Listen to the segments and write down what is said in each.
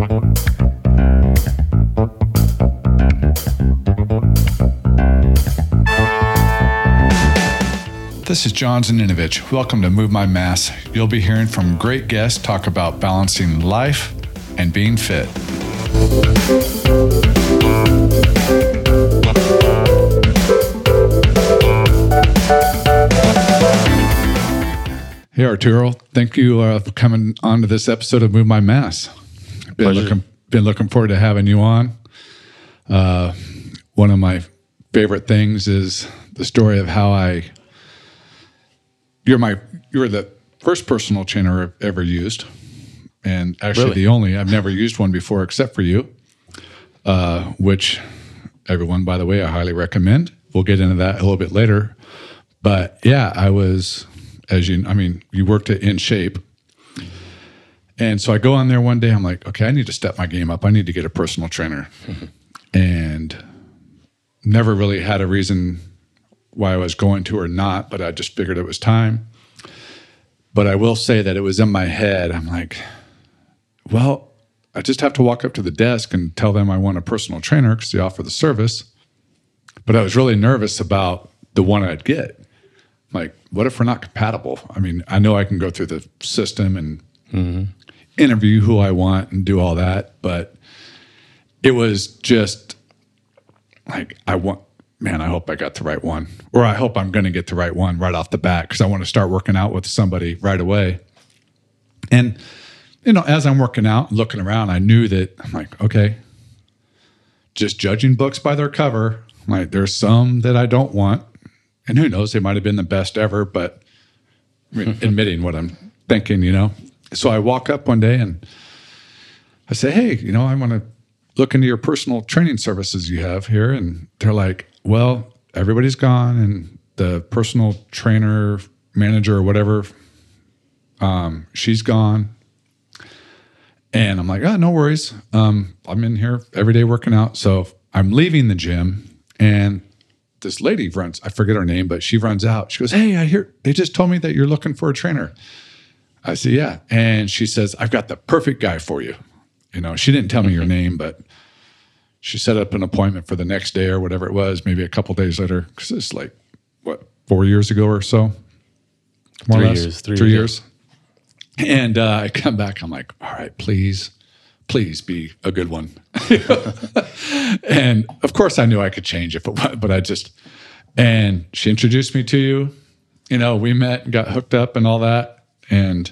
This is John Zaninovich. Welcome to Move My Mass. You'll be hearing from great guests talk about balancing life and being fit. Hey Arturo, thank you uh, for coming on to this episode of Move My Mass. Been Pleasure. looking, been looking forward to having you on. Uh, one of my favorite things is the story of how I. You're my. You're the first personal trainer I've ever used, and actually Really? the only. I've never used one before except for you, uh, which everyone, by the way, I highly recommend. We'll get into that a little bit later. But yeah, I was, as you, I mean, you worked at In Shape. And so I go on there one day, I'm like, okay, I need to step my game up. I need to get a personal trainer. and never really had a reason why I was going to or not, but I just figured it was time. But I will say that it was in my head. I'm like, well, I just have to walk up to the desk and tell them I want a personal trainer because they offer the service. But I was really nervous about the one I'd get. Like, what if we're not compatible? I mean, I know I can go through the system and mm-hmm. Interview who I want and do all that, but it was just like, I want, man, I hope I got the right one, or I hope I'm going to get the right one right off the bat because I want to start working out with somebody right away. And, you know, as I'm working out and looking around, I knew that I'm like, okay, just judging books by their cover, like there's some that I don't want. And who knows, they might have been the best ever, but I mean, admitting what I'm thinking, you know. So I walk up one day and I say, Hey, you know, I want to look into your personal training services you have here. And they're like, Well, everybody's gone and the personal trainer manager or whatever, um, she's gone. And I'm like, oh, no worries. Um, I'm in here every day working out. So I'm leaving the gym and this lady runs, I forget her name, but she runs out. She goes, Hey, I hear they just told me that you're looking for a trainer. I said, Yeah. And she says, I've got the perfect guy for you. You know, she didn't tell me your name, but she set up an appointment for the next day or whatever it was, maybe a couple days later. Cause it's like, what, four years ago or so? More Three or less. years, three Three years. years. And uh, I come back, I'm like, all right, please, please be a good one. and of course, I knew I could change if it was, but I just, and she introduced me to you. You know, we met and got hooked up and all that. And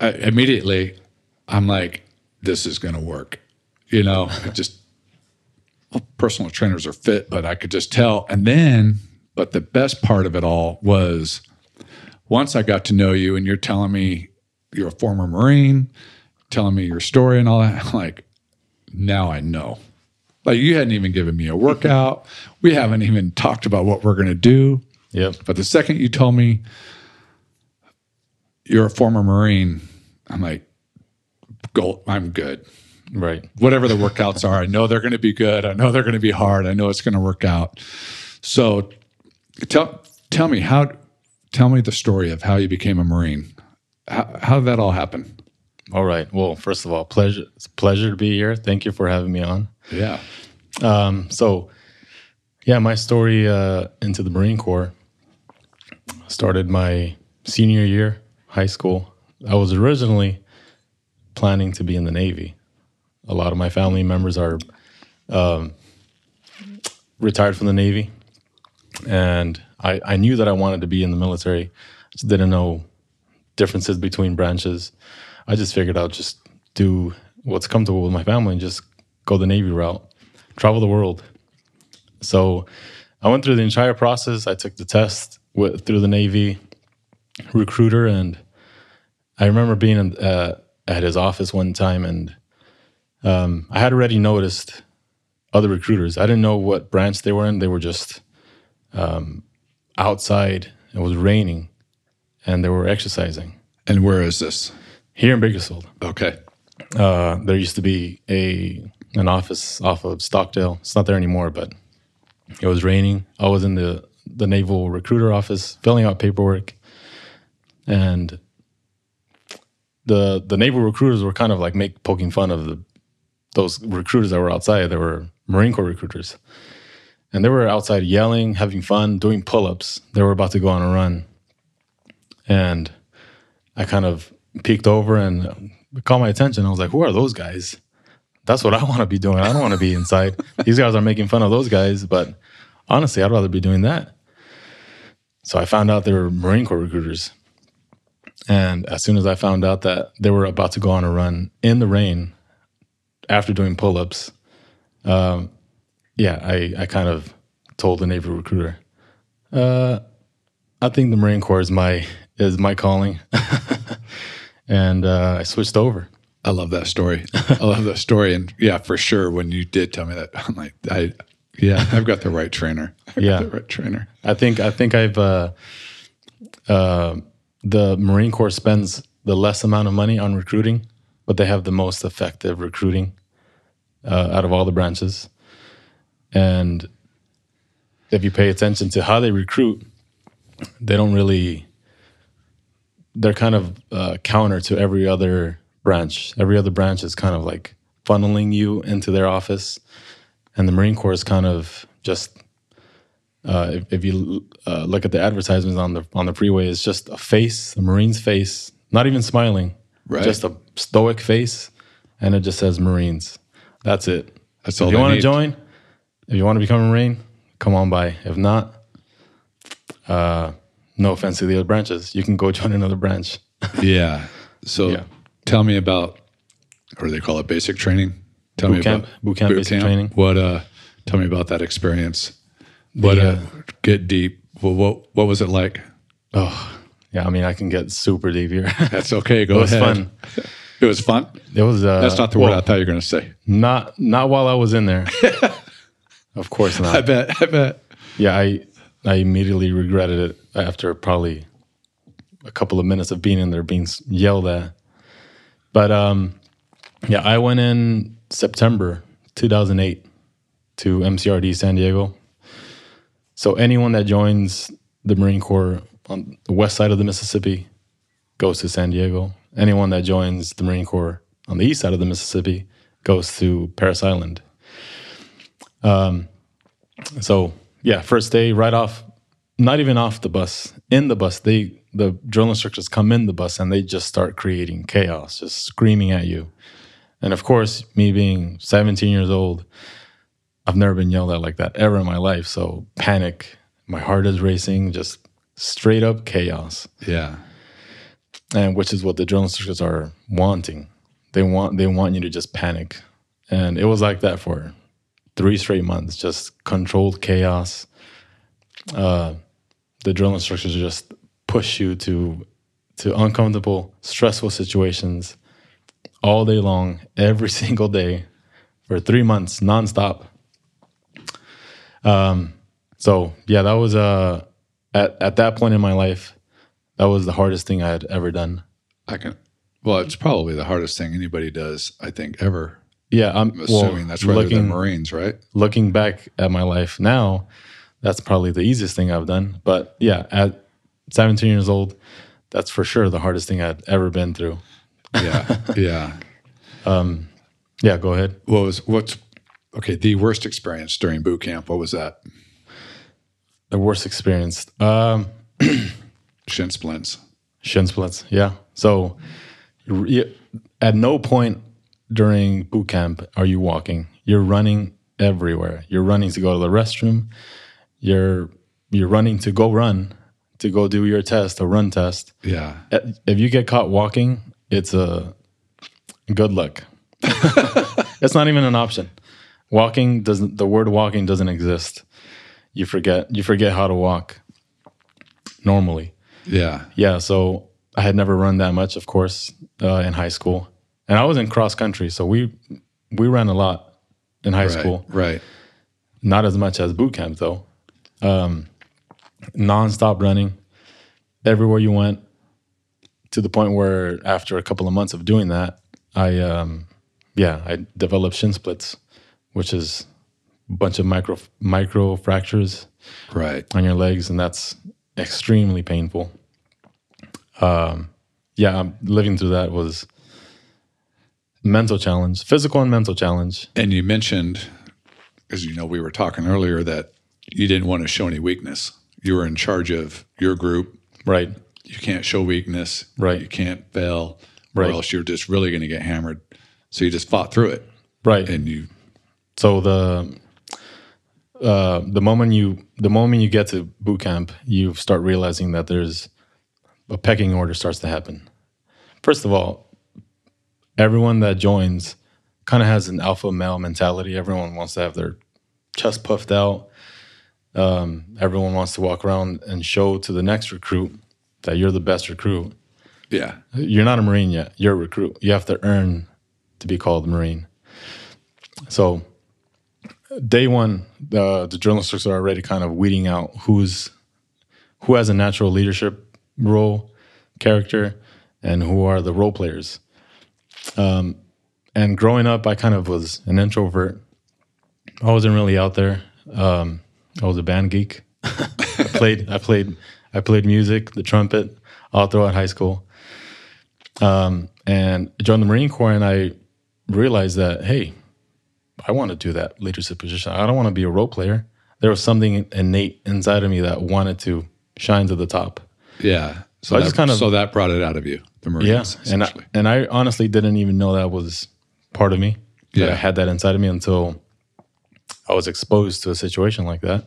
I, immediately, I'm like, this is going to work. You know, just, well, personal trainers are fit, but I could just tell. And then, but the best part of it all was once I got to know you and you're telling me you're a former Marine, telling me your story and all that, I'm like, now I know. Like you hadn't even given me a workout. we haven't even talked about what we're going to do. Yep. But the second you told me you're a former Marine, I'm like, go, I'm good. Right. Whatever the workouts are, I know they're going to be good. I know they're going to be hard. I know it's going to work out. So tell tell me how tell me the story of how you became a Marine. How, how did that all happen? All right. Well, first of all, pleasure. It's a pleasure to be here. Thank you for having me on. Yeah. Um, so, yeah, my story uh, into the Marine Corps started my senior year, high school. I was originally planning to be in the Navy. A lot of my family members are um, retired from the Navy, and I, I knew that I wanted to be in the military. Just didn't know differences between branches. I just figured I'll just do what's comfortable with my family and just go the Navy route, travel the world. So I went through the entire process. I took the test with, through the Navy recruiter, and I remember being in, uh, at his office one time, and um, I had already noticed other recruiters. I didn't know what branch they were in. They were just um, outside. It was raining, and they were exercising And where is this? here in Bakersfield. Okay. Uh, there used to be a an office off of Stockdale. It's not there anymore, but it was raining. I was in the the naval recruiter office filling out paperwork, and the the naval recruiters were kind of like make poking fun of the those recruiters that were outside. They were Marine Corps recruiters, and they were outside yelling, having fun, doing pull ups. They were about to go on a run, and I kind of peeked over and caught my attention. I was like, "Who are those guys?" That's what I want to be doing. I don't want to be inside. These guys are making fun of those guys, but honestly, I'd rather be doing that. So I found out they were Marine Corps recruiters. And as soon as I found out that they were about to go on a run in the rain after doing pull ups, um, yeah, I, I kind of told the Navy recruiter, uh, I think the Marine Corps is my is my calling, and uh, I switched over. I love that story. I love that story, and yeah, for sure. When you did tell me that, I'm like, I, yeah, I've got the right trainer. I've Yeah. got the right trainer. I think I think I've uh, uh, the Marine Corps spends the less amount of money on recruiting, but they have the most effective recruiting uh, out of all the branches. And if you pay attention to how they recruit, they don't really. They're kind of uh, counter to every other branch. Every other branch is kind of like funneling you into their office, and the Marine Corps is kind of just uh, if, if you uh, look at the advertisements on the on the freeway, it's just a face, a Marine's face, not even smiling, Right. just a stoic face, and it just says Marines. That's it. That's all if you want to join, if you want to become a Marine, come on by. If not, uh, no offense to the other branches, you can go join another branch. Yeah. So Yeah. tell me about, or they call it basic training. Tell Boot me camp. about Boot camp basic training. What? Uh, tell me about that experience. What? The, uh, get deep. Well, what? What was it like? Oh, yeah. I mean, I can get super deep here. That's okay. Go it was ahead. fun. It was fun. It was. Uh, That's not the word well, I thought you were going to say. Not not while I was in there. of course not. I bet. I bet. Yeah, I I immediately regretted it after probably a couple of minutes of being in there, being yelled at. But um, yeah, I went in September 2008 to MCRD San Diego. So anyone that joins the Marine Corps on the west side of the Mississippi goes to San Diego. Anyone that joins the Marine Corps on the east side of the Mississippi goes to Parris Island. Um, So yeah, first day right off, not even off the bus, in the bus, they the drill instructors come in the bus and they just start creating chaos, just screaming at you. And of course, me being 17 years old, I've never been yelled at like that ever in my life. So panic, my heart is racing, just straight up chaos. Yeah. And which is what the drill instructors are wanting. They want they want you to just panic. And it was like that for three straight months, just controlled chaos. Uh, the drill instructors just push you to to uncomfortable, stressful situations all day long, every single day, for three months, nonstop. Um, so yeah, that was uh at at that point in my life, that was the hardest thing I had ever done. I can. Well, it's probably the hardest thing anybody does. I think ever. Yeah, I'm I'm assuming well, that's why they're the looking Marines, right? looking back at my life now, that's probably the easiest thing I've done. But yeah, at 17 years old, that's for sure the hardest thing I'd ever been through. Yeah. yeah. um, Yeah, go ahead. What was what's okay? The worst experience during boot camp. What was that? The worst experience. Um, Shin splints. shin splints. Yeah. So you- at no point during boot camp are you walking. You're running everywhere. You're running to go to the restroom. You're you're running to go run, to go do your test, a run test. Yeah. If you get caught walking, it's a good luck. it's not even an option. Walking doesn't the word walking doesn't exist. You forget you forget how to walk normally. Yeah. Yeah, so I had never run that much, of course, uh, in high school, and I was in cross country, so we we ran a lot in high Right. school. Right. Not as much as boot camp though. Um, nonstop running everywhere you went, to the point where after a couple of months of doing that, I um, yeah I developed shin splits, which is a bunch of micro micro fractures Right. on your legs, and that's extremely painful. Um, yeah, living through that was mental challenge, physical and mental challenge. And you mentioned, as you know, we were talking earlier that you didn't want to show any weakness. You were in charge of your group. Right. You can't show weakness. Right. You can't fail, Right. or else you're just really going to get hammered. So you just fought through it, Right. and you So the uh, the moment you the moment you get to boot camp, you start realizing that there's a pecking order starts to happen. First of all, everyone that joins kind of has an alpha male mentality. Everyone wants to have their chest puffed out. Um, everyone wants to walk around and show to the next recruit that you're the best recruit. yeah You're not a Marine yet. You're a recruit. You have to earn to be called a Marine. So, day one, the the instructors are already kind of weeding out who's who has a natural leadership role, character, and who are the role players. Um, and growing up, I kind of was an introvert. I wasn't really out there. Um, I was a band geek. I played. I played. I played music, the trumpet, all throughout high school Um, and I joined the Marine Corps, and I realized that hey, I want to do that leadership position. I don't want to be a role player. There was something innate inside of me that wanted to shine to the top. yeah. So I that, just kind of- so that brought it out of you, the Marines. Yeah, and I, and I honestly didn't even know that was part of me. That Yeah. I had that inside of me until I was exposed to a situation like that.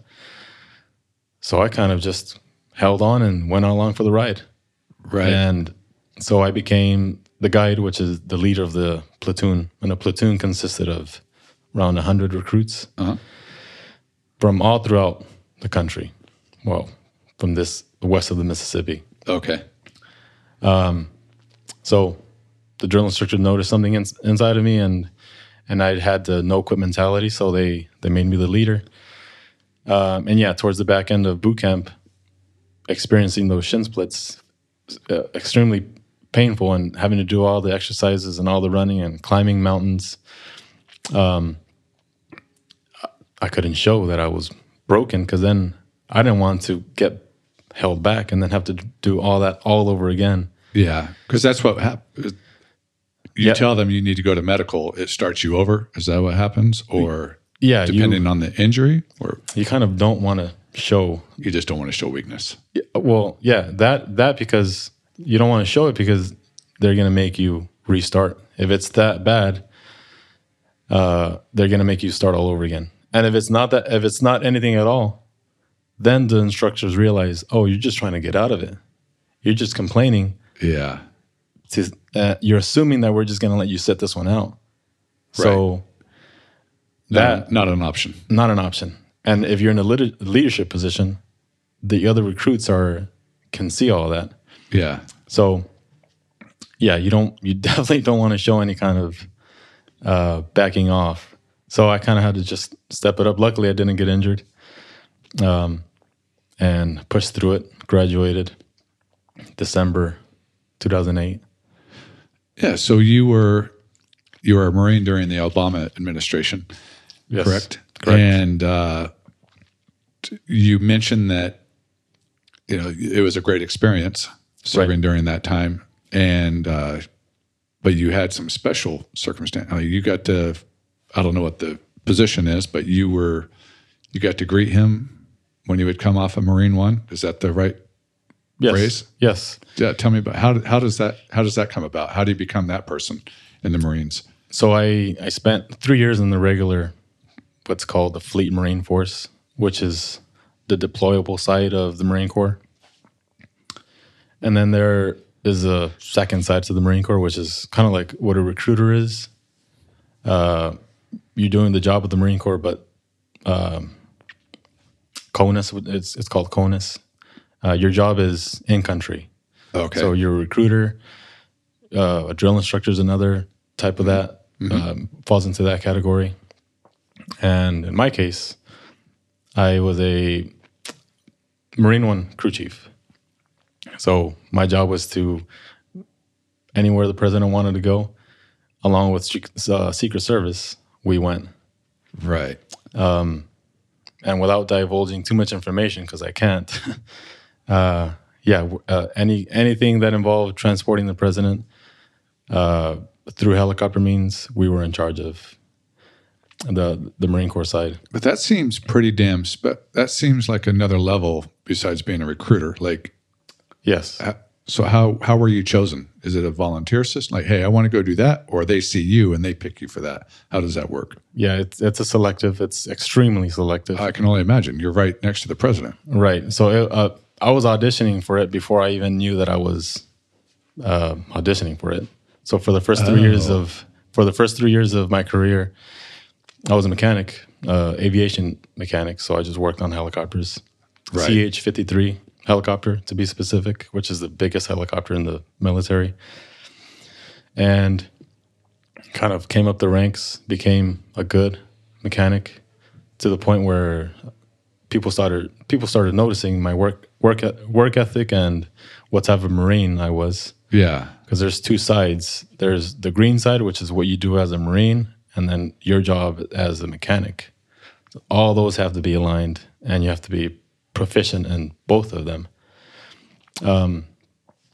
So I kind of just held on and went along for the ride. right. And so I became the guide, which is the leader of the platoon. And a platoon consisted of around 100 recruits Uh-huh. from all throughout the country. Well, from this, west of the Mississippi. okay. So the drill instructor noticed something in, inside of me, and and I had the no quit mentality. So they they made me the leader. Um, and yeah, towards the back end of boot camp, experiencing those shin splits, uh, extremely painful, and having to do all the exercises and all the running and climbing mountains. Um, I couldn't show that I was broken because then I didn't want to get held back and then have to do all that all over again. Yeah, because that's what happens. You Yeah. tell them you need to go to medical. It starts you over. Is that what happens, or Yeah, you, depending on the injury, or you kind of don't want to show you just don't want to show weakness? well yeah that that because you don't want to show it because they're going to make you restart if it's that bad uh they're going to make you start all over again and if it's not that if it's not anything at all then the instructors realize oh you're just trying to get out of it you're just complaining Yeah, to uh, you're assuming that we're just going to let you sit this one out so that not, not an option. not an option. And if you're in a leader- leadership position, the other recruits are can see all that. Yeah, So, yeah, you don't you definitely don't want to show any kind of uh, backing off. So I kind of had to just step it up. Luckily, I didn't get injured, um, and pushed through it. Graduated December 2008. yeah. So you were you were a Marine during the Obama administration, Yes. correct? Correct. And uh, you mentioned that you know it was a great experience serving during that time, and uh, but you had some special circumstance. I mean, you got to I don't know what the position is, but you were you got to greet him when you would come off of Marine One. Is that the right? Yes. Phrase? Yes. Yeah, tell me about how how does that how does that come about? How do you become that person in the Marines? So I I spent three years in the regular, what's called the Fleet Marine Force, which is the deployable side of the Marine Corps. And then there is a second side to the Marine Corps, which is kind of like what a recruiter is. Uh, you're doing the job of the Marine Corps, but um, CONUS, it's it's called CONUS. Uh, your job is in country. Okay. So you're a recruiter, uh, a drill instructor is another type of that, um, falls into that category. And in my case, I was a Marine One crew chief. So my job was to anywhere the president wanted to go, along with uh, Secret Service, we went. right. And without divulging too much information, because I can't, uh, yeah, uh, any anything that involved transporting the president uh, through helicopter means, we were in charge of the the Marine Corps side. But that seems pretty damn. Spe- that seems like another level besides being a recruiter. Like, Yes, so how how were you chosen? Is it a volunteer system? Like, hey, I want to go do that, or they see you and they pick you for that? How does that work? yeah, it's it's a selective. It's extremely selective. I can only imagine. You're right next to the president. Right. So it, uh, I was auditioning for it before I even knew that I was uh, auditioning for it. So for the first three years Oh. of for the first three years of my career, I was a mechanic, uh, aviation mechanic. So I just worked on helicopters, Right. CH fifty three helicopter to be specific, which is the biggest helicopter in the military, and kind of came up the ranks, became a good mechanic to the point where people started people started noticing my work work work ethic and what type of marine I was Yeah. because there's two sides. There's the green side, which is what you do as a marine, and then your job as a mechanic. All those have to be aligned, and you have to be proficient in both of them. Um,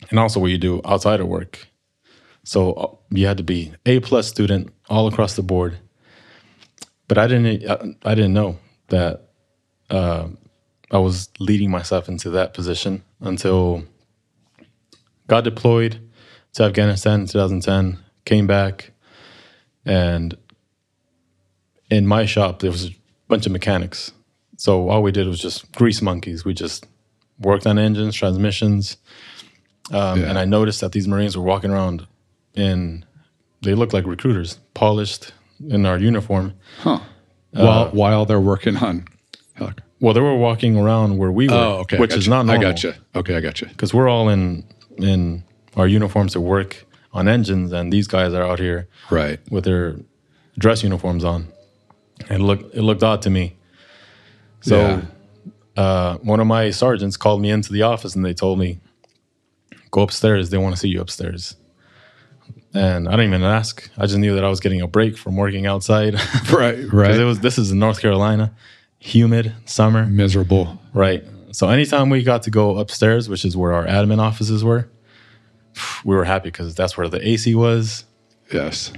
and also what you do outside of work. So uh, you had to be a plus student all across the board. But I didn't. I, didn't know that uh, I was leading myself into that position until got deployed to Afghanistan in 2010, came back, and in my shop there was a bunch of mechanics. So all we did was just grease monkeys. We just worked on engines, transmissions, um, Yeah. and I noticed that these Marines were walking around in they looked like recruiters, polished in our uniform. Huh. while while they're working on. Well, they were walking around where we were, Oh, okay. Which is you. not normal. I got you. Okay, I got you. because we're all in in our uniforms to work on engines, and these guys are out here Right. with their dress uniforms on. And look, it looked odd to me. So Yeah. uh, one of my sergeants called me into the office, and they told me, "Go upstairs. They want to see you upstairs." And I didn't even ask. I just knew that I was getting a break from working outside Right. because Right. it was. This is in North Carolina, humid summer. Miserable. Right. So anytime we got to go upstairs, which is where our admin offices were, we were happy because that's where the AC was. Yes.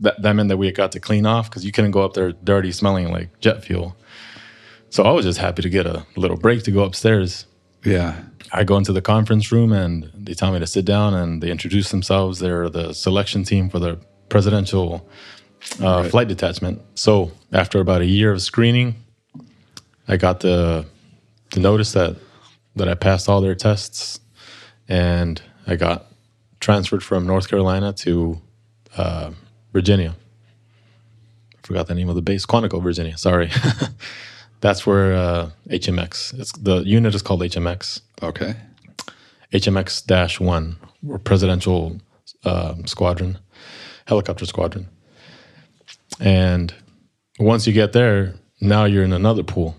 That, that meant that we got to clean off because you couldn't go up there dirty, smelling like jet fuel. So I was just happy to get a little break to go upstairs. Yeah. I go into the conference room and they tell me to sit down and they introduce themselves. They're the selection team for the presidential uh, Right. flight detachment. So after about a year of screening, I got the the notice that that I passed all their tests, and I got transferred from North Carolina to uh, Virginia. I forgot the name of the base, Quantico, Virginia. Sorry, that's where uh, HMX. It's the unit is called HMX. Okay. HMX dash one or presidential um, squadron, helicopter squadron. And once you get there, now you're in another pool.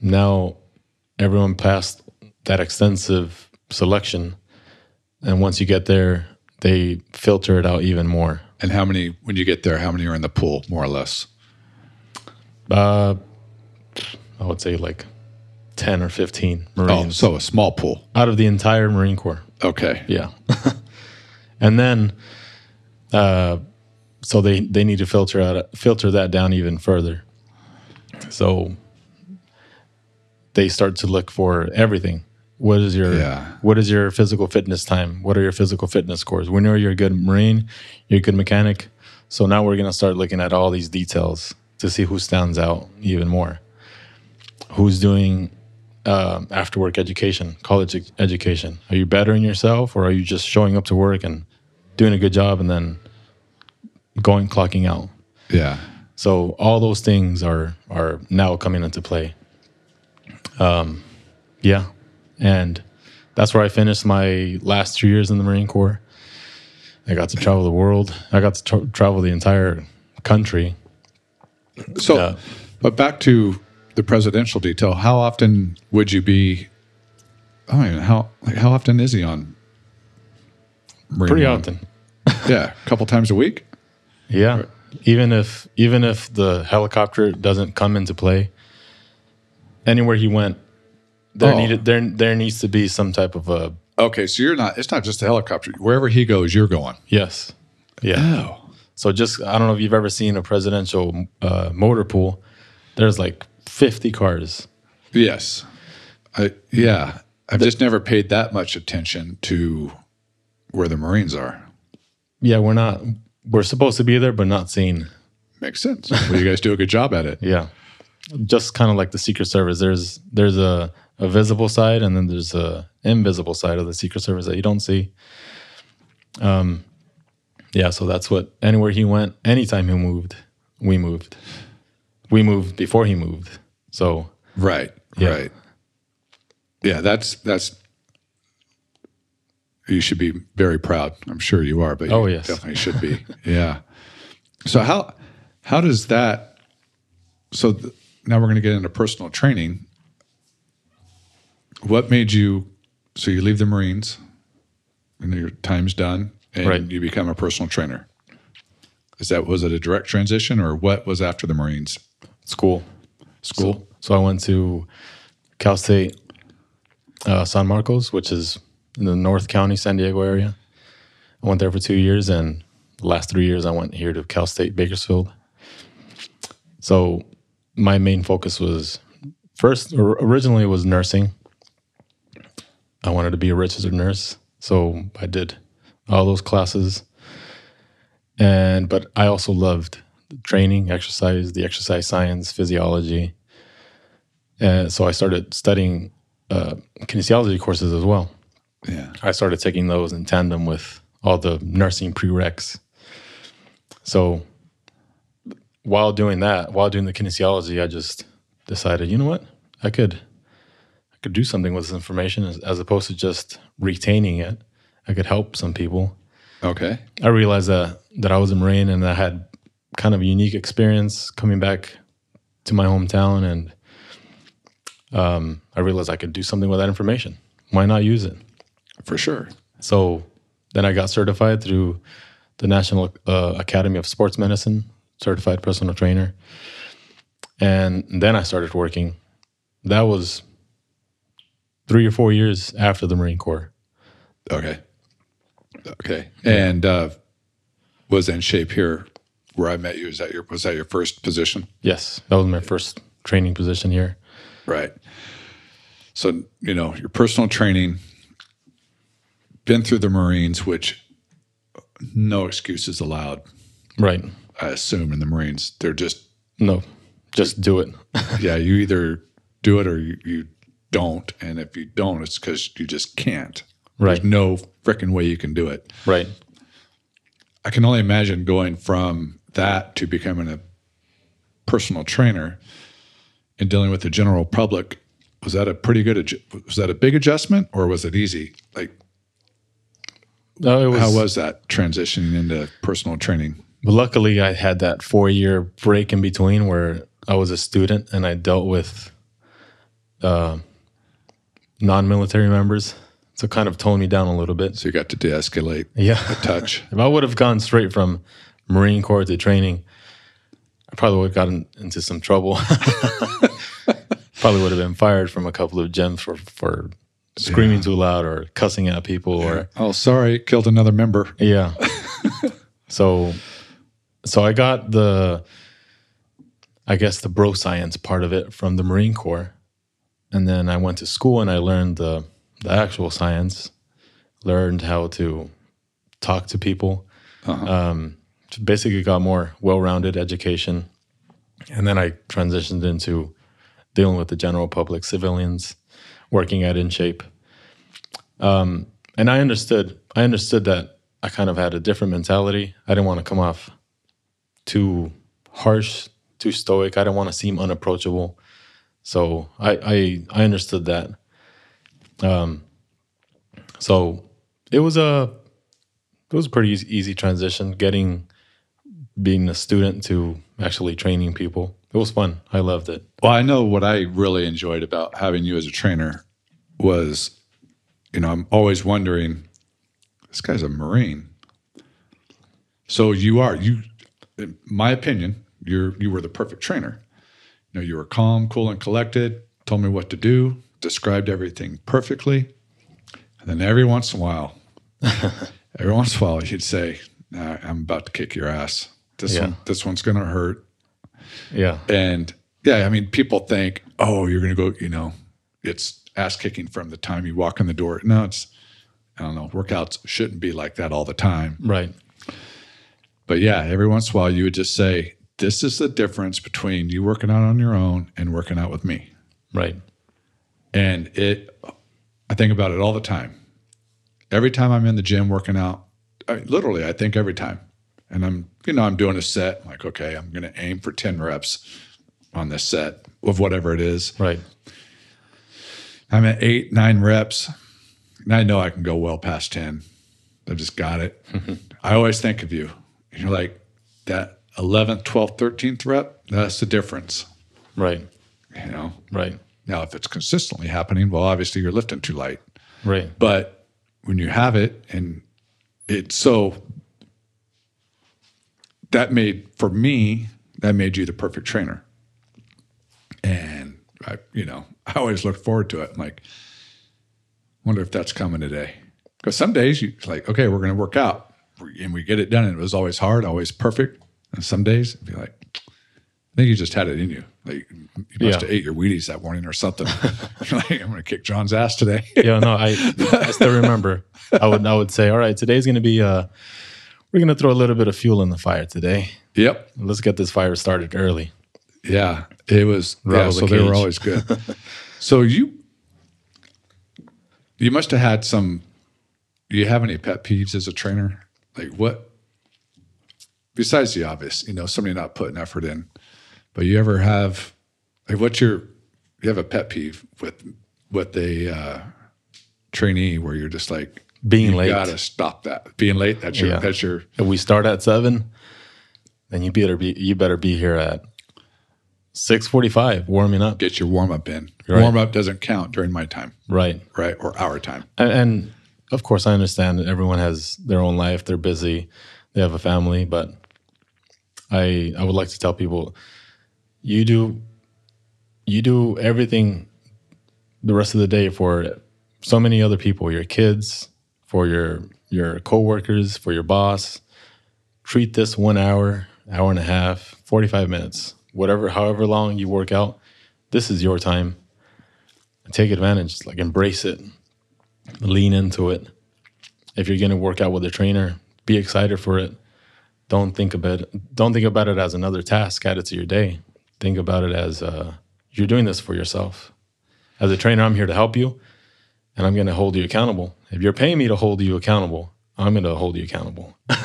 Now everyone passed that extensive selection. And once you get there, they filter it out even more. And how many when you get there? How many are in the pool, more or less? Uh, I would say like 10 or 15 Marines. Oh, so a small pool. out of the entire Marine Corps. Okay. Yeah. and then, uh, so they they need to filter out filter that down even further. So they start to look for everything. What is your Yeah. what is your physical fitness time? What are your physical fitness scores? We know you're a good marine, you're a good mechanic. So now we're gonna start looking at all these details to see who stands out even more. Who's doing um, after work education, college ed- education? Are you bettering yourself, or are you just showing up to work and doing a good job and then going clocking out? Yeah. So all those things are are now coming into play. Um, yeah, and that's where I finished my last two years in the Marine Corps. I got to travel the world. I got to tra- travel the entire country. So, Yeah. but back to the presidential detail. How often would you be? I don't even how like how often is he on? Marine Pretty often. Yeah, a couple times a week. Yeah. Even if even if the helicopter doesn't come into play, anywhere he went, there Oh. needed there there needs to be some type of a Okay, so you're not. It's not just a helicopter. Wherever he goes, you're going. yes, yeah. Oh, So just I don't know if you've ever seen a presidential uh, motor pool. There's like 50 cars. yes. I yeah. I've just never paid that much attention to where the Marines are. Yeah, we're not we're supposed to be there, but not seen. Makes sense. Well, you guys do a good job at it. Yeah, just kind of like the Secret Service. There's there's a a visible side, and then there's a invisible side of the Secret Service that you don't see. Um, yeah. So that's what anywhere he went, anytime he moved, we moved. We moved before he moved. So Right. Yeah. Right. Yeah, that's that's you should be very proud. I'm sure you are, but you Oh, yes. definitely should be. yeah. So how how does that so th- now we're going to get into personal training. What made you so you leave the Marines and your time's done and Right. you become a personal trainer? Is that was it a direct transition or what was after the Marines? school. School? So, so I went to Cal State uh, San Marcos, which is in the North County, San Diego area. I went there for two years, and the last three years I went here to Cal State Bakersfield. So my main focus was first or originally was nursing. I wanted to be a registered nurse, so I did all those classes. And but I also loved training, exercise, the exercise science, physiology. And so I started studying uh, kinesiology courses as well. Yeah. I started taking those in tandem with all the nursing prereqs. So while doing that, while doing the kinesiology, I just decided, you know what, I could, I could do something with this information as, as opposed to just retaining it. I could help some people. Okay. I realized that that I was a Marine and I had kind of a unique experience coming back to my hometown, and um, I realized I could do something with that information. Why not use it? For sure. So then I got certified through the National uh, Academy of Sports Medicine, certified personal trainer, and then I started working. That was three or four years after the Marine Corps. Okay. Okay. And uh, was in shape here where I met you. Is that your was that your first position? Yes, that was my first training position here. Right. So, you know, your personal training, been through the Marines, which no excuses allowed, Right. I assume, in the Marines. They're just, No, just do it. yeah, you either do it or you, you don't. And if you don't, it's because you just can't. Right. There's no freaking way you can do it. Right. I can only imagine going from that to becoming a personal trainer and dealing with the general public. Was that a pretty good? adju- Was that a big adjustment, or was it easy? Like, No, it was, how was that transitioning into personal training? But luckily, I had that four year break in between where I was a student and I dealt with uh, non military members. So kind of toned me down a little bit. So you got to de-escalate Yeah. a touch. If I would have gone straight from Marine Corps to training, I probably would have gotten into some trouble. probably would have been fired from a couple of gyms for, for screaming too loud or cussing at people or oh, sorry, killed another member. Yeah. so so I got the I guess the bro science part of it from the Marine Corps. And then I went to school and I learned the the actual science, learned how to talk to people. Um, basically got more well-rounded education. And then I transitioned into dealing with the general public, civilians, working at InShape Um, and I understood I understood that I kind of had a different mentality. I didn't want to come off too harsh, too stoic. I didn't want to seem unapproachable. So I I, I understood that. Um, so it was a it was a pretty easy, easy transition getting being a student to actually training people. It was fun. I loved it. Well, I know what I really enjoyed about having you as a trainer was, you know, I'm always wondering, this guy's a Marine. So you are you, in my opinion, you're you were the perfect trainer. You know, you were calm, cool, and collected. Told me what to do. described everything perfectly. And then every once in a while, every once in a while, he'd say, nah, "I'm about to kick your ass. This Yeah. one, this one's gonna hurt." Yeah. And yeah, I mean, people think, "Oh, you're gonna go," you know, it's ass kicking from the time you walk in the door. No, it's I don't know. Workouts shouldn't be like that all the time. Right. But yeah, every once in a while, you would just say, "This is the difference between you working out on your own and working out with me." Right. And it, I think about it all the time. Every time I'm in the gym working out, I mean, literally, I think every time. And I'm, you know, I'm doing a set, like, okay, I'm going to aim for 10 reps on this set of whatever it is. Right. I'm at eight, nine reps, and I know I can go well past 10. I've just got it. I always think of you. And You're like, that 11th, 12th, 13th rep, that's the difference, Right. you know? Right. Now, if it's consistently happening, well, obviously you're lifting too light. Right. But when you have it and it's so that made for me, that made you the perfect trainer. And I, you know, I always look forward to it. I'm like, wonder if that's coming today. Because some days you like, okay, we're gonna work out and we get it done. And it was always hard, always perfect. And some days it'd be like, I think you just had it in you. Like you must Yeah. have ate your Wheaties that morning or something. Like, I'm gonna kick John's ass today. Yeah. No, I I still remember. I would I would say, all right, today's gonna be uh we're gonna throw a little bit of fuel in the fire today. yep. Let's get this fire started early. Yeah, it was. Rattle yeah, the so they were always good. so you, you must have had some. Do you have any pet peeves as a trainer? Like what? Besides the obvious, you know, somebody not putting effort in, but you ever have, like, what's your? You have a pet peeve with with a uh, trainee where you're just like Being you late. Gotta stop that. Being late. That's your. Yeah. That's your. If we start at seven, then you better be you better be here at six forty five warming up. Get your warm up in. Right. Warm up doesn't count during my time, Right. right, or our time. And, and of course, I understand that everyone has their own life. They're busy. They have a family. But I I would like to tell people, you do you do everything the rest of the day for so many other people, your kids, for your your coworkers, for your boss. Treat this one hour, hour and a half, forty five minutes, whatever, however long you work out. This is your time. Take advantage, like embrace it lean into it. If you're going to work out with a trainer, be excited for it. Don't think about it. Don't think about it as another task added to your day. Think about it as uh, you're doing this for yourself. As a trainer, I'm here to help you, and I'm going to hold you accountable. If you're paying me to hold you accountable, I'm going to hold you accountable.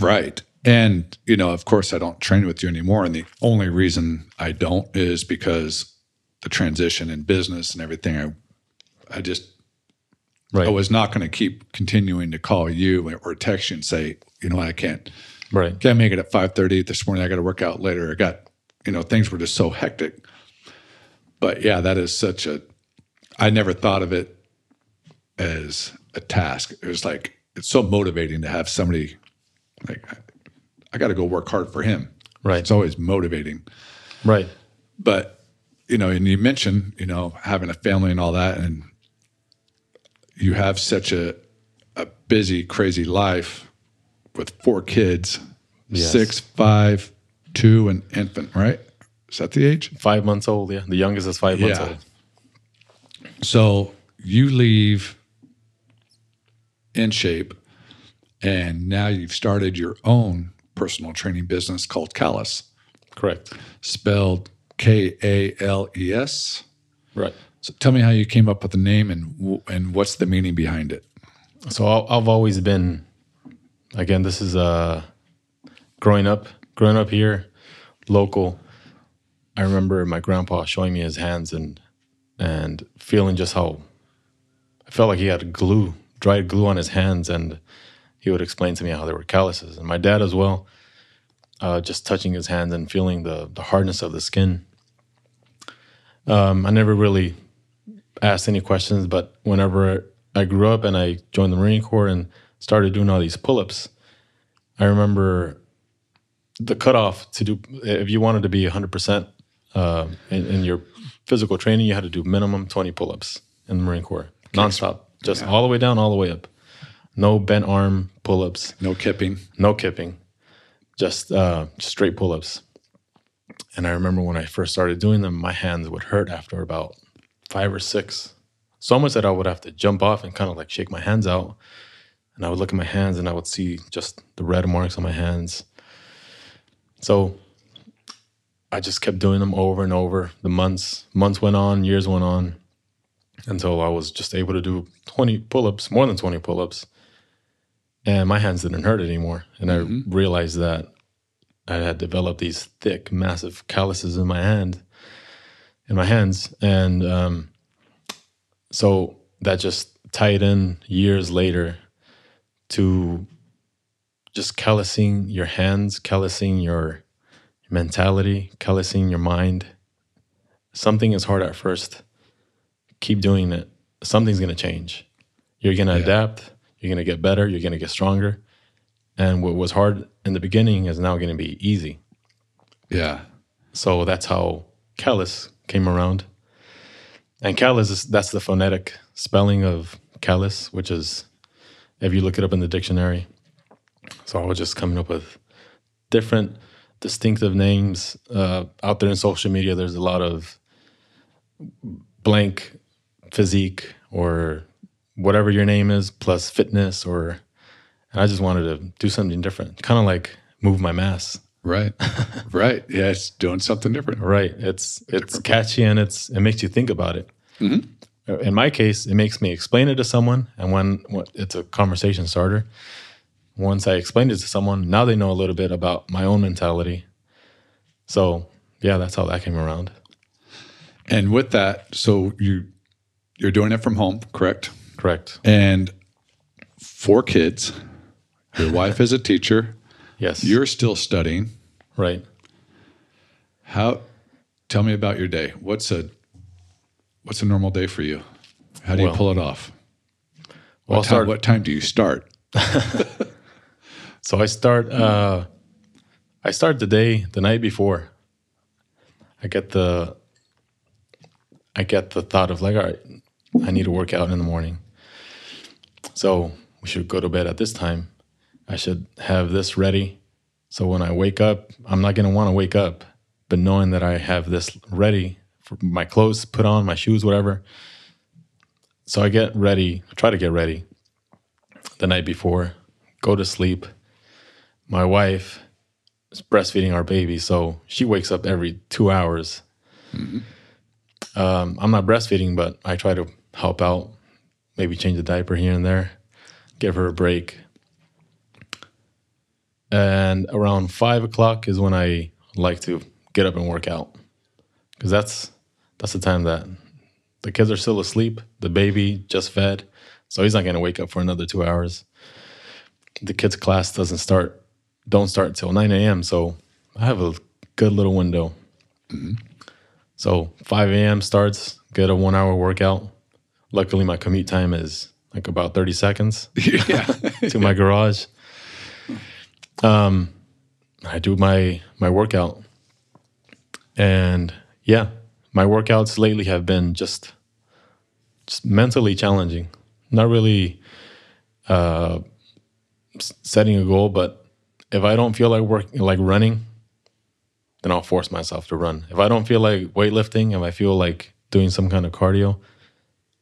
Right. And, you know, of course, I don't train with you anymore. And the only reason I don't is because the transition in business and everything, I, I just, Right. I was not going to keep continuing to call you or text you and say, you know, I can't, right. can't make it at 5.30 this morning. I got to work out later. I got, you know, things were just so hectic. But yeah, that is such a, I never thought of it as a task. It was like, it's so motivating to have somebody like, I, I got to go work hard for him. Right. It's always motivating. Right. But, you know, and you mentioned, you know, having a family and all that, and you have such a, a busy, crazy life with four kids, Yes. six, five, two, and infant, right? Is that the age? Five months old. Yeah. The youngest is five months old. So you leave in shape, and now you've started your own personal training business called Callus, Correct. spelled K A L E S. Right. So tell me how you came up with the name and w- and what's the meaning behind it. So I've always been, again, this is uh, growing up, growing up here, local. I remember my grandpa showing me his hands and and feeling just how I felt like he had glue, dried glue on his hands, and he would explain to me how there were calluses. And my dad as well, uh, just touching his hands and feeling the the hardness of the skin. Um, I never really asked any questions, but whenever I grew up and I joined the Marine Corps and started doing all these pull-ups, I remember the cutoff to do if you wanted to be 100% uh, in, in your physical training, you had to do minimum 20 pull ups in the Marine Corps, nonstop, just all the way down, all the way up. No bent arm pull ups, No kipping. no kipping, just uh, straight pull ups. And I remember when I first started doing them, my hands would hurt after about five or six. So much that I would have to jump off and kind of like shake my hands out. And I would look at my hands and I would see just the red marks on my hands. So I just kept doing them over and over. The months months went on, years went on, until I was just able to do 20 pull-ups, more than 20 pull-ups. And my hands didn't hurt anymore. And I realized that I had developed these thick, massive calluses in my hand, in my hands. And um, so that just tied in years later to just callousing your hands, callousing your mentality, callousing your mind. Something is hard at first. Keep doing it. Something's going to change. You're going to adapt. You're going to get better. You're going to get stronger. And what was hard in the beginning is now going to be easy. Yeah. So that's how callus came around. And callus is that's the phonetic spelling of callus, which is if you look it up in the dictionary. So I was just coming up with different distinctive names uh, out there in social media. There's a lot of blank physique or whatever your name is plus fitness or and I just wanted to do something different, kind of like move my mass. Right. right. Yeah. It's doing something different. Right. It's it's catchy and it's it makes you think about it. In my case, it makes me explain it to someone, and when, when it's a conversation starter, once I explained it to someone, now they know a little bit about my own mentality. So yeah, that's how that came around. And with that, so you you're doing it from home, correct? Correct. And four kids. Your wife is a teacher. Yes. You're still studying. right. How? Tell me about your day. What's a What's a normal day for you? How do you pull it off? Well, What I'll time, start. what time do you start? So I start. Uh, I start the day the night before. I get the. I get the thought of like, all right, I need to work out in the morning. So we should go to bed at this time. I should have this ready. So when I wake up, I'm not gonna want to wake up, but knowing that I have this ready my clothes put on, my shoes, whatever. So I get ready. I Try to get ready the night before. Go to sleep my wife is breastfeeding our baby, so she wakes up every two hours. Um, I'm not breastfeeding, but I try to help out, maybe change the diaper here and there, give her a break. And around five o'clock is when I like to get up and work out, because that's that's the time that the kids are still asleep. The baby just fed, so he's not going to wake up for another two hours. The kids' class doesn't start don't start till 9 a.m. So I have a good little window. So 5 a.m. starts, get a one hour workout. Luckily, my commute time is like about 30 seconds yeah. to my garage. Um, I do my my workout, and yeah, my workouts lately have been just just mentally challenging. Not really uh, setting a goal, but if I don't feel like working, like running, then I'll force myself to run. If I don't feel like weightlifting, if I feel like doing some kind of cardio,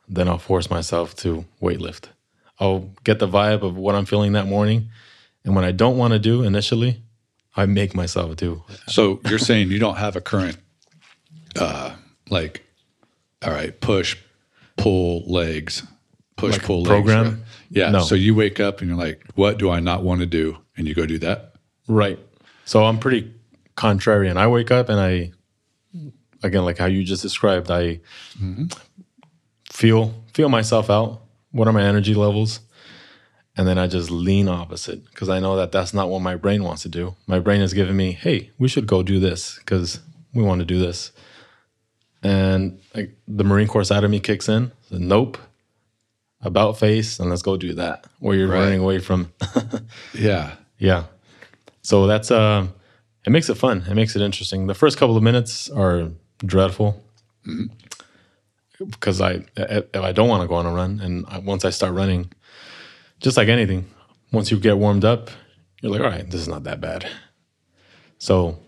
then I'll force myself to weightlift. I'll get the vibe of what I'm feeling that morning. And when I don't want to do initially, I make myself do. So you're saying you don't have a current, uh, like, all right, push, pull legs, push, Like pull program? legs. right? Yeah. No. So you wake up and you're like, what do I not want to do? And you go do that. Right. So I'm pretty contrarian. I wake up and I, again, like how you just described, I feel feel myself out. What are my energy levels? And then I just lean opposite because I know that that's not what my brain wants to do. My brain is giving me, "Hey, we should go do this because we want to do this." And like the Marine Corps side of me kicks in. So, nope. About face, and let's go do that. Where you're Right. running away from Yeah. yeah. So that's uh it makes it fun. It makes it interesting. The first couple of minutes are dreadful. because I if I don't want to go on a run, and I, once I start running, just like anything, once you get warmed up, you're like, all right, this is not that bad. So,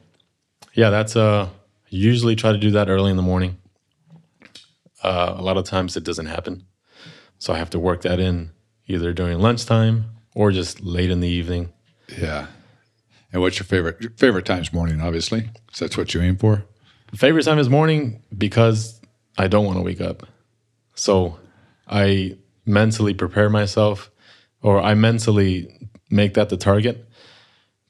yeah, that's uh usually try to do that early in the morning. Uh, a lot of times it doesn't happen, so I have to work that in either during lunchtime or just late in the evening. Yeah. And what's your favorite your favorite times morning? Obviously, 'cause that's what you aim for. favorite time is morning because I don't want to wake up. So I mentally prepare myself or I mentally make that the target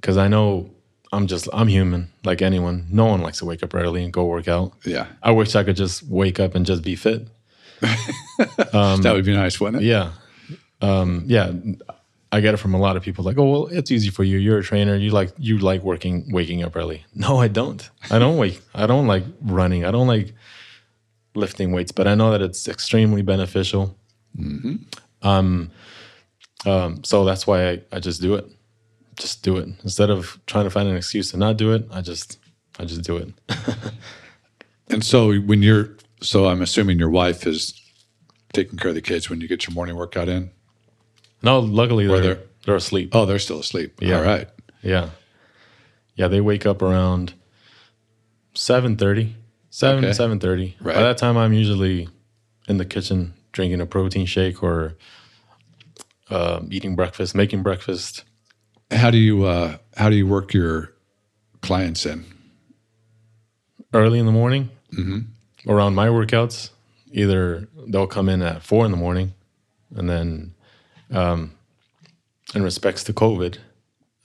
because I know I'm just, I'm human like anyone. No one likes to wake up early and go work out. Yeah, I wish I could just wake up and just be fit. that would be nice, wouldn't it? Yeah. Um, yeah. I get it from a lot of people like, oh, well, it's easy for you. You're a trainer. You like, you like working, waking up early. No, I don't. I don't wake, I don't like running. I don't like lifting weights, but I know that it's extremely beneficial. Um, um, so that's why I, I just do it. Just do it. Instead of trying to find an excuse to not do it, I just, I just do it. And so when you're, so I'm assuming your wife is taking care of the kids when you get your morning workout in. No, luckily they're, they're- they're asleep. Oh, they're still asleep. Yeah. All right. Yeah. Yeah, they wake up around 7.30, 7, Okay. 7.30. Right. By that time, I'm usually in the kitchen drinking a protein shake or uh, eating breakfast, making breakfast. How do you uh, how do you work your clients in? Early in the morning, around my workouts, either they'll come in at 4 in the morning and then um, in respects to COVID,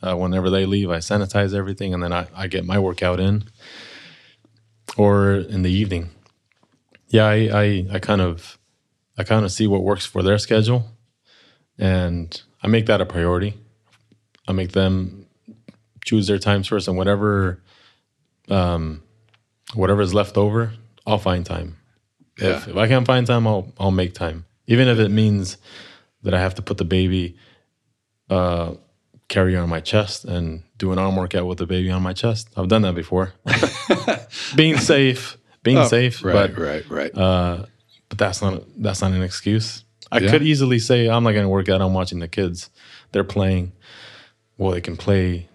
uh, whenever they leave, I sanitize everything and then I, I get my workout in. Or in the evening. Yeah, I, I, I kind of I kind of see what works for their schedule and I make that a priority. I make them choose their times first and whatever um whatever is left over, I'll find time. Yeah. If, if I can't find time, I'll I'll make time. Even if it means that I have to put the baby uh carrier on my chest and do an arm workout with the baby on my chest. I've done that before. being safe, being safe, Oh, Right, but right, right. uh, but that's not that's not an excuse. I Yeah. could easily say I'm not going to work out. I'm watching the kids. They're playing. Well, they can play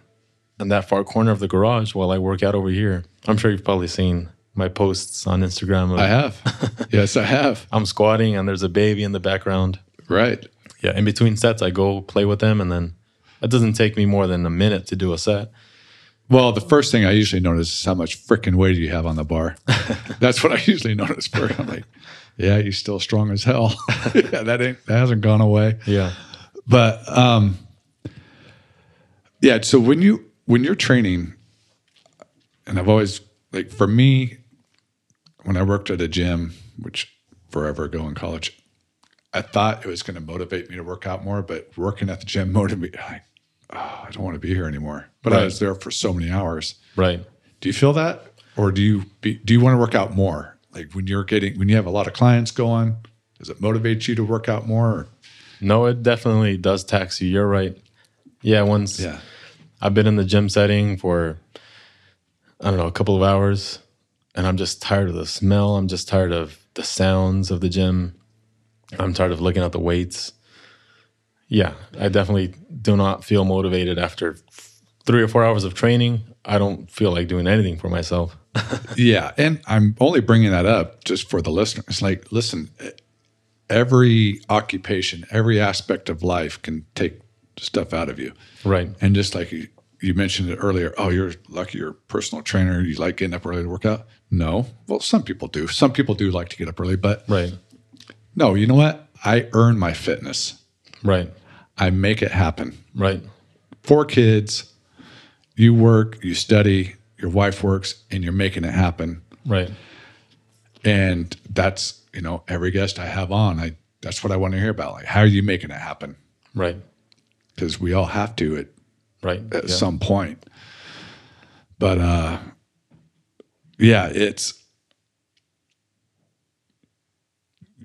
in that far corner of the garage while I work out over here. I'm sure you've probably seen my posts on Instagram. Of, I have. yes, I have. I'm squatting and there's a baby in the background. Right. Yeah, in between sets, I go play with them, and then it doesn't take me more than a minute to do a set. Well, the first thing I usually notice is how much freaking weight you have on the bar. That's what I usually notice first. I'm like, yeah, you're still strong as hell. yeah, that ain't that hasn't gone away. Yeah, But um yeah, so when you when you're training, and I've always like for me, when I worked at a gym, which forever ago in college, I thought it was going to motivate me to work out more, but working at the gym motivated me. Like, oh, ah, I don't want to be here anymore. But I was there for so many hours. right. Do you feel that, or do you be, do you want to work out more? Like when you're getting when you have a lot of clients going, does it motivate you to work out more? Or? No, it definitely does tax you. You're right. Yeah, once I've been in the gym setting for I don't know a couple of hours, and I'm just tired of the smell. I'm just tired of the sounds of the gym. I'm tired of looking at the weights. Yeah, I definitely do not feel motivated after three or four hours of training. I don't feel like doing anything for myself. Yeah, and I'm only bringing that up just for the listeners. Like, listen, every occupation, every aspect of life can take stuff out of you. Right. And just like you, you mentioned it earlier, oh, you're lucky you're a personal trainer. You like getting up early to work out. No, well, some people do. Some people do like to get up early, but Right. no, you know what? I earn my fitness. Right. I make it happen. Right. Four kids, you work, you study, your wife works, and you're making it happen. Right. and that's you know every guest i have on i that's what i want to hear about like how are you making it happen Right. Because we all have to at, Right. at Yeah. some point but uh yeah it's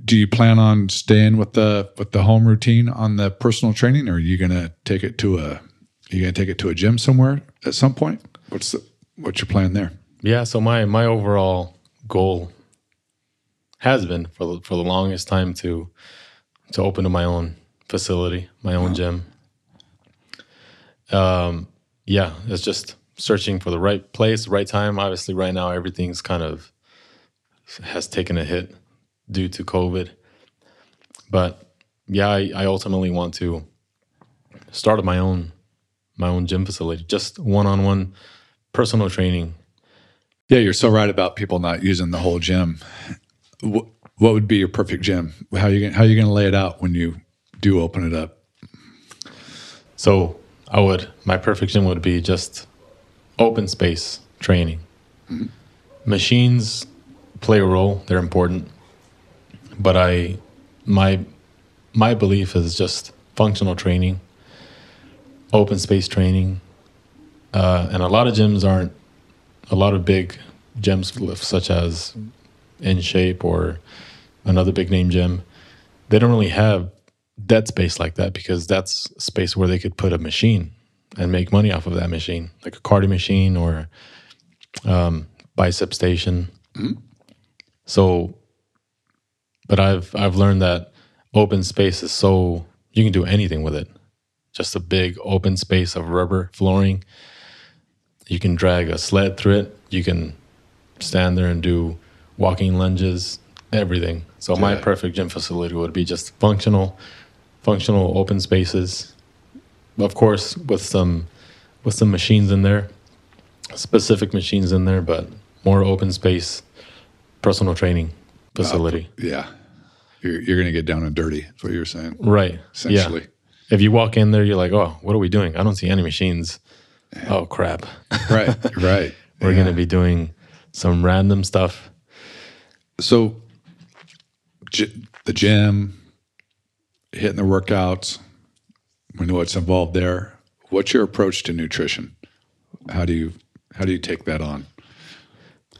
do you plan on staying with the with the home routine on the personal training or are you gonna take it to a are you gonna take it to a gym somewhere at some point what's the what's your plan there Yeah, so my my overall goal has been for the, for the longest time to to open to my own facility, my own gym. Um, yeah, it's just searching for the right place, right time. Obviously, right now everything's kind of has taken a hit due to COVID, but yeah, I, I ultimately want to start my own my own gym facility, just one on one personal training. Yeah, you're so right about people not using the whole gym. What, what would be your perfect gym? How you gonna, how you going to lay it out when you do open it up? So I would my perfect gym would be just open space training. Mm-hmm. Machines play a role; they're important, but I my my belief is just functional training, open space training, uh, and a lot of gyms aren't. A lot of big gyms, such as In Shape or another big name gym, they don't really have dead space like that because that's space where they could put a machine and make money off of that machine, like a cardio machine or um, bicep station. Mm-hmm. So, but I've I've learned that open space is so you can do anything with it. Just a big open space of rubber flooring. You can drag a sled through it. You can stand there and do walking lunges, everything. So yeah. my perfect gym facility would be just functional, functional open spaces. Of course, with some with some machines in there, specific machines in there, but more open space, personal training facility. Uh, yeah, you're, you're going to get down and dirty. That's what you're saying. Right. Essentially. Yeah. If you walk in there, you're like, oh, what are we doing? I don't see any machines. Yeah. Oh, crap. Right. Right. We're yeah. going to be doing some random stuff. So, g- the gym, hitting the workouts, we know what's involved there. What's your approach to nutrition? How do you how do you take that on?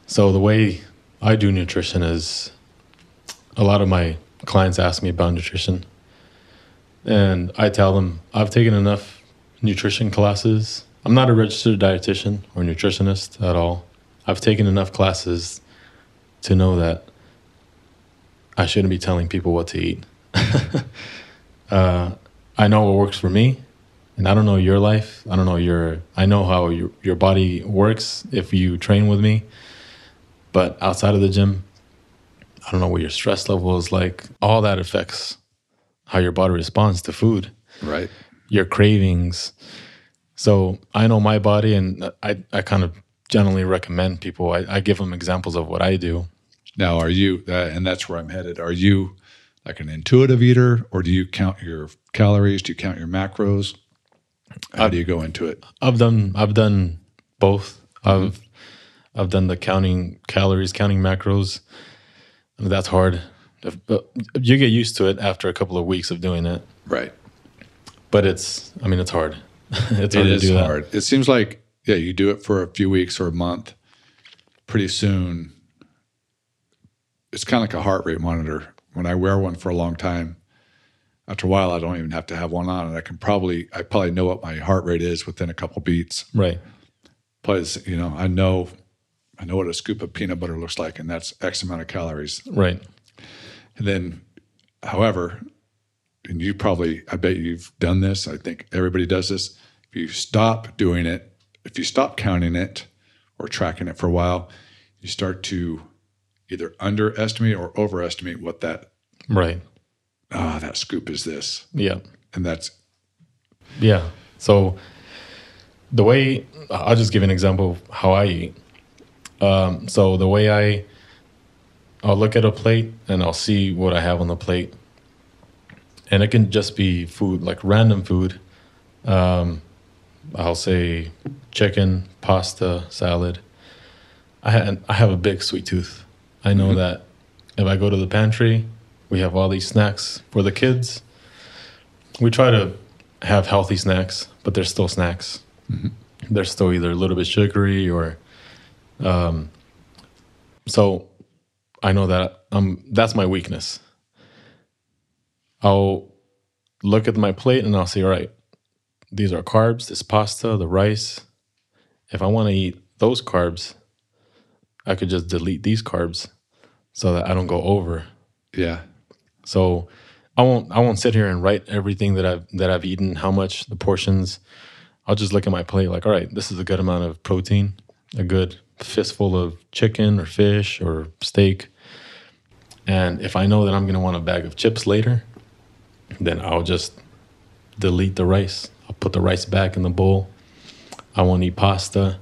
So the way I do nutrition is a lot of my clients ask me about nutrition. And I tell them I've taken enough nutrition classes. I'm not a registered dietitian or nutritionist at all. I've taken enough classes to know that I shouldn't be telling people what to eat. uh, I know what works for me, and I don't know your life. I don't know your. I know how your your body works if you train with me, but outside of the gym, I don't know what your stress level is like. All that affects how your body responds to food. Right. Your cravings. So I know my body, and I, I kind of generally recommend people, I, I give them examples of what I do. Now, are you, uh, and that's where I'm headed, are you like an intuitive eater or do you count your calories? Do you count your macros? How do you go into it? I've done, I've done both. Mm-hmm. I've, I've done the counting calories, counting macros. That's hard. But You get used to it after a couple of weeks of doing it. Right. But it's, I mean, it's hard. it's hard it to do hard. That. It seems like, yeah, you do it for a few weeks or a month. Pretty soon, it's kind of like a heart rate monitor. When I wear one for a long time, after a while, I don't even have to have one on, and I can probably, I probably know what my heart rate is within a couple beats. Right. Plus, you know, I know I know what a scoop of peanut butter looks like, and that's X amount of calories. Right. And then, however, and you probably, I bet you've done this. I think everybody does this. If you stop doing it, if you stop counting it or tracking it for a while, you start to either underestimate or overestimate what that right ah that scoop is this yeah and that's yeah so the way i'll just give an example of how i eat um, so the way I, I'll look at a plate and I'll see what I have on the plate, and it can just be food like random food. Um, I'll say chicken, pasta, salad. I ha- I have a big sweet tooth. I know mm-hmm. that if I go to the pantry, we have all these snacks for the kids. We try to have healthy snacks, but they're still snacks. Mm-hmm. They're still either a little bit sugary or um, so I know that um that's my weakness. I'll look at my plate and I'll say, all right, these are carbs, this pasta, the rice. If I want to eat those carbs, I could just delete these carbs. so that I don't go over. Yeah. So I won't I won't sit here and write everything that I've that I've eaten, how much the portions. I'll just look at my plate like, all right, this is a good amount of protein, a good fistful of chicken or fish or steak. And if I know that I'm gonna want a bag of chips later, then I'll just delete the rice. I'll put the rice back in the bowl. I won't eat pasta.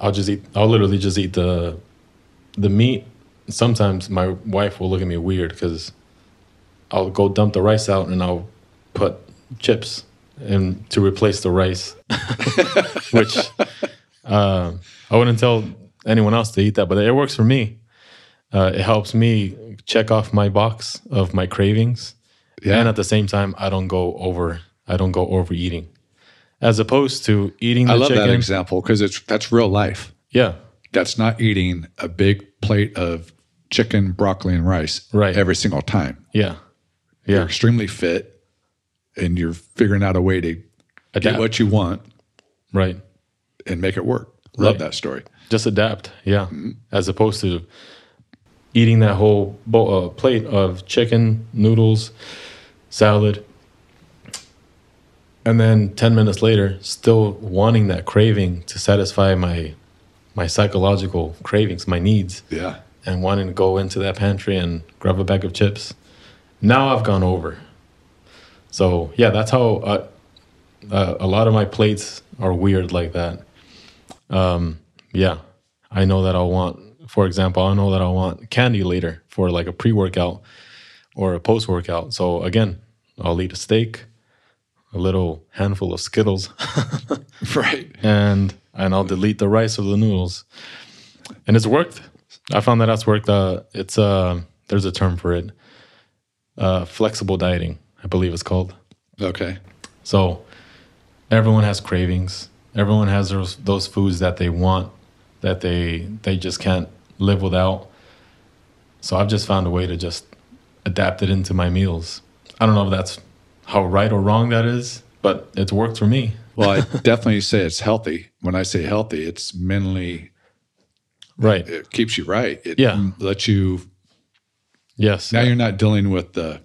I'll just eat I'll literally just eat the the meat. Sometimes my wife will look at me weird because I'll go dump the rice out and I'll put chips and to replace the rice, which uh, I wouldn't tell anyone else to eat that, but it works for me. Uh, it helps me check off my box of my cravings, Yeah. and at the same time, I don't go over. I don't go overeating, as opposed to eating the I love chicken. that example because it's that's real life. Yeah, That's not eating a big plate of chicken, broccoli, and rice Right. every single time. yeah, You're extremely fit and you're figuring out a way to Adapt. get what you want Right. and make it work. Love Right. that story. just adapt yeah as opposed to eating that whole bowl, uh, plate of chicken noodles salad and then 10 minutes later still wanting that craving to satisfy my my psychological cravings my needs. Yeah. and wanting to go into that pantry and grab a bag of chips. Now i've gone over. So yeah that's how uh, uh, a lot of my plates are weird like that. Um, yeah i know that i'll want for example i know that i'll want candy later for like a pre-workout or a post-workout. So again i'll eat a steak a little handful of skittles Right. and and I'll delete the rice or the noodles. And it's worked. I found that that's worked. Uh, it's uh, there's a term for it. Uh, flexible dieting, I believe it's called. Okay. So everyone has cravings. Everyone has those those foods that they want that they they just can't live without. So I've just found a way to just adapt it into my meals. I don't know if that's how right or wrong that is, but it's worked for me. Well, I definitely say it's healthy. When I say healthy, it's mentally, Right. it keeps you right. It Yeah. lets you, Yes. now you're not dealing with the,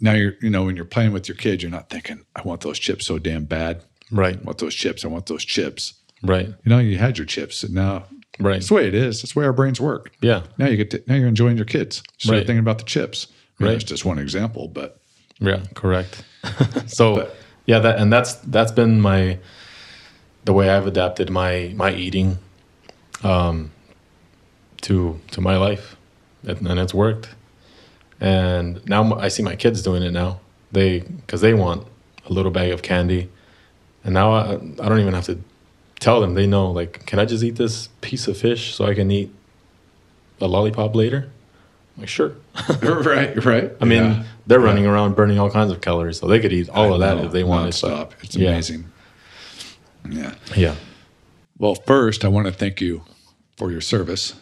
now you're, you know, when you're playing with your kids, you're not thinking, I want those chips so damn bad. Right. I want those chips. I want those chips. Right. You know, you had your chips and now Right. that's the way it is. That's the way our brains work. Yeah. Now you get to, now you're enjoying your kids. So Right. thinking about the chips. Right. That's just one example, but Yeah. Correct. so But- yeah, that and that's that's been my the way I've adapted my my eating um to to my life, and, and it's worked. And now I see my kids doing it now. They because they want a little bag of candy, and now I I don't even have to tell them. They know like, can I just eat this piece of fish so I can eat a lollipop later? I'm like sure. right, right. I mean, Yeah. they're running around burning all kinds of calories, so they could eat all I of that if they wanted. Stop. It's Yeah. amazing. Yeah. Yeah. Well, first, I want to thank you for your service.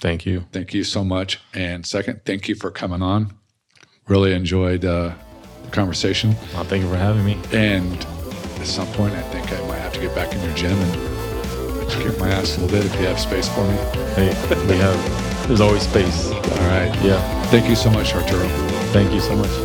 Thank you. Thank you so much. And second, thank you for coming on. Really enjoyed uh, the conversation. Well, thank you for having me. And at some point, I think I might have to get back in your gym and kick my ass a little bit if you have space for me. Hey, we have. There's always space. All right. Yeah. Thank you so much, Arturo. Thank you so much.